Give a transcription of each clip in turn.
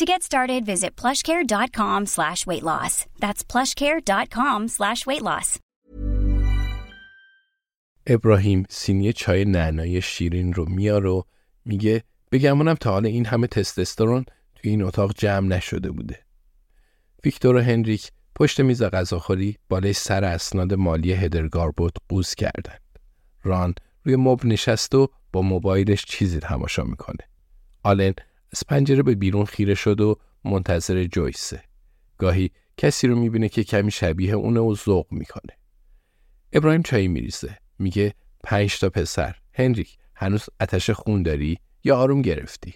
To get started, visit plushcare.com slash weight loss. That's plushcare.com slash weight loss. ابراهیم سینی چای نعنای شیرین رو میاره و میگه بگمونم تا حالا این همه تستوسترون توی این اتاق جمع نشده بوده. ویکتور و هنریک پشت میز غذاخوری بالای سر اسناد مالی هدرگاربوت قوز کردند. ران روی مبل نشست و با موبایلش چیزی تماشا می‌کنه. آلن از پنجره به بیرون خیره شد و منتظر جویسه. گاهی کسی رو می‌بینه که کمی شبیه اونه و ذوق می‌کنه. ابراهیم چایی میریزه. میگه پنج تا پسر. هنریک هنوز اتش خون داری یا آروم گرفتی؟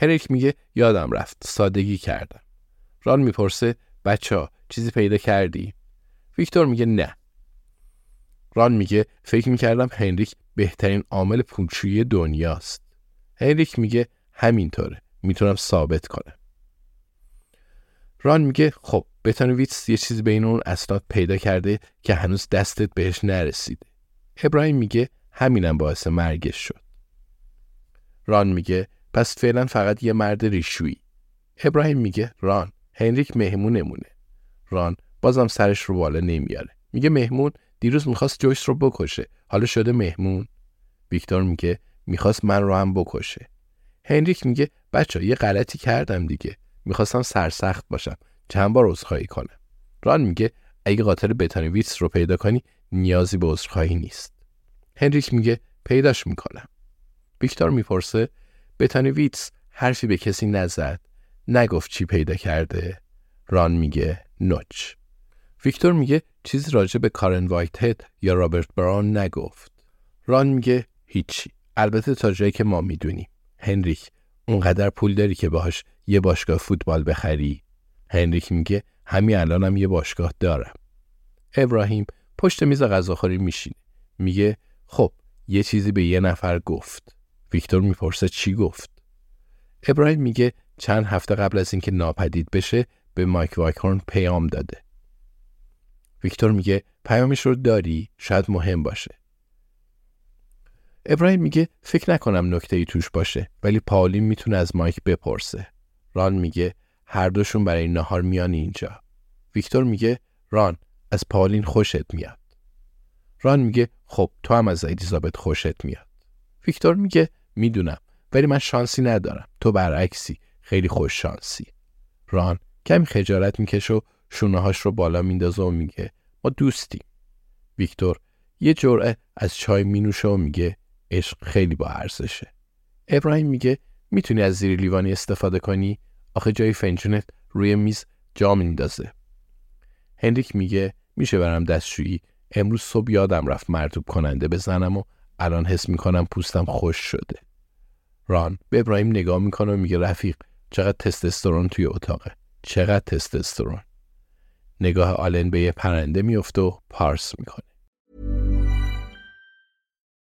هنریک میگه یادم رفت. سادگی کردم. ران می‌پرسه بچه ها چیزی پیدا کردی؟ ویکتور میگه نه. ران میگه فکر می‌کردم هنریک بهترین عامل پولشویی دنیاست. هنریک میگه همینطوره. می‌تونم ثابت کنم. ران میگه خب بتانویتس یه چیزی بین اون اسناد پیدا کرده که هنوز دستت بهش نرسیده. ابراهیم میگه همینم باعث مرگش شد. ران میگه پس فعلا فقط یه مرد ریشویی. ابراهیم میگه ران هنریک مهمونمونه. ران بازم سرش رو بالا نمیاره. میگه مهمون دیروز می‌خواست جویس رو بکشه. حالا شده مهمون. ویکتور میگه می‌خواست من رو هم بکشه. هنریک میگه بچه یه غلطی کردم دیگه. می‌خواستم سرسخت باشم. چند بار عذرخواهی کنم. ران میگه اگه قاتل بتانویتس رو پیدا کنی نیازی به عذرخواهی نیست. هنریک میگه پیداش می‌کنم. ویکتور می‌پرسه بتانویتس حرفی به کسی نزد. نگفت چی پیدا کرده. ران میگه نوچ. ویکتور میگه چیزی راجع به کارن وایت هد یا رابرت براون نگفت. ران میگه هیچی. البته تا جایی که ما می‌دونیم. هنریک اونقدر پول داری که باهاش یه باشگاه فوتبال بخری. هنریک میگه همین الانم یه باشگاه دارم. ابراهیم پشت میز غذاخوری میشینه. میگه خب یه چیزی به یه نفر گفت. ویکتور می‌پرسه چی گفت؟ ابراهیم میگه چند هفته قبل از اینکه ناپدید بشه به مایک وایکورن پیام داده. ویکتور میگه پیامش رو داری شاید مهم باشه. ابراهیم میگه فکر نکنم نکته ای توش باشه ولی پاولین می‌تونه از مایک بپرسه. ران میگه هر دوشون برای نهار میان اینجا. ویکتور میگه ران از پاولین خوشت میاد. ران میگه خب تو هم از الیزابت خوشت میاد. ویکتور میگه می‌دونم ولی من شانسی ندارم. تو برعکسی خیلی خوش شانسی. ران کمی خجالت می‌کشه و شونه هاش رو بالا میندازه و میگه ما دوستیم. ویکتور یه جرعه از چای مینوشه و میگه عشق خیلی با ارزشه. ابراهیم میگه می‌تونی از زیر لیوانی استفاده کنی؟ آخه جای فنجونت روی میز جا میندازه. هنریک میگه میشه برم دستشویی امروز صبح یادم رفت مرتوب کننده بزنم و الان حس می‌کنم پوستم خوش شده. ران به ابراهیم نگاه می‌کنه و میگه رفیق چقدر تستوسترون توی اتاقه. چقدر تستوسترون. نگاه آلن به یه پرنده میفته و پارس می‌کنه.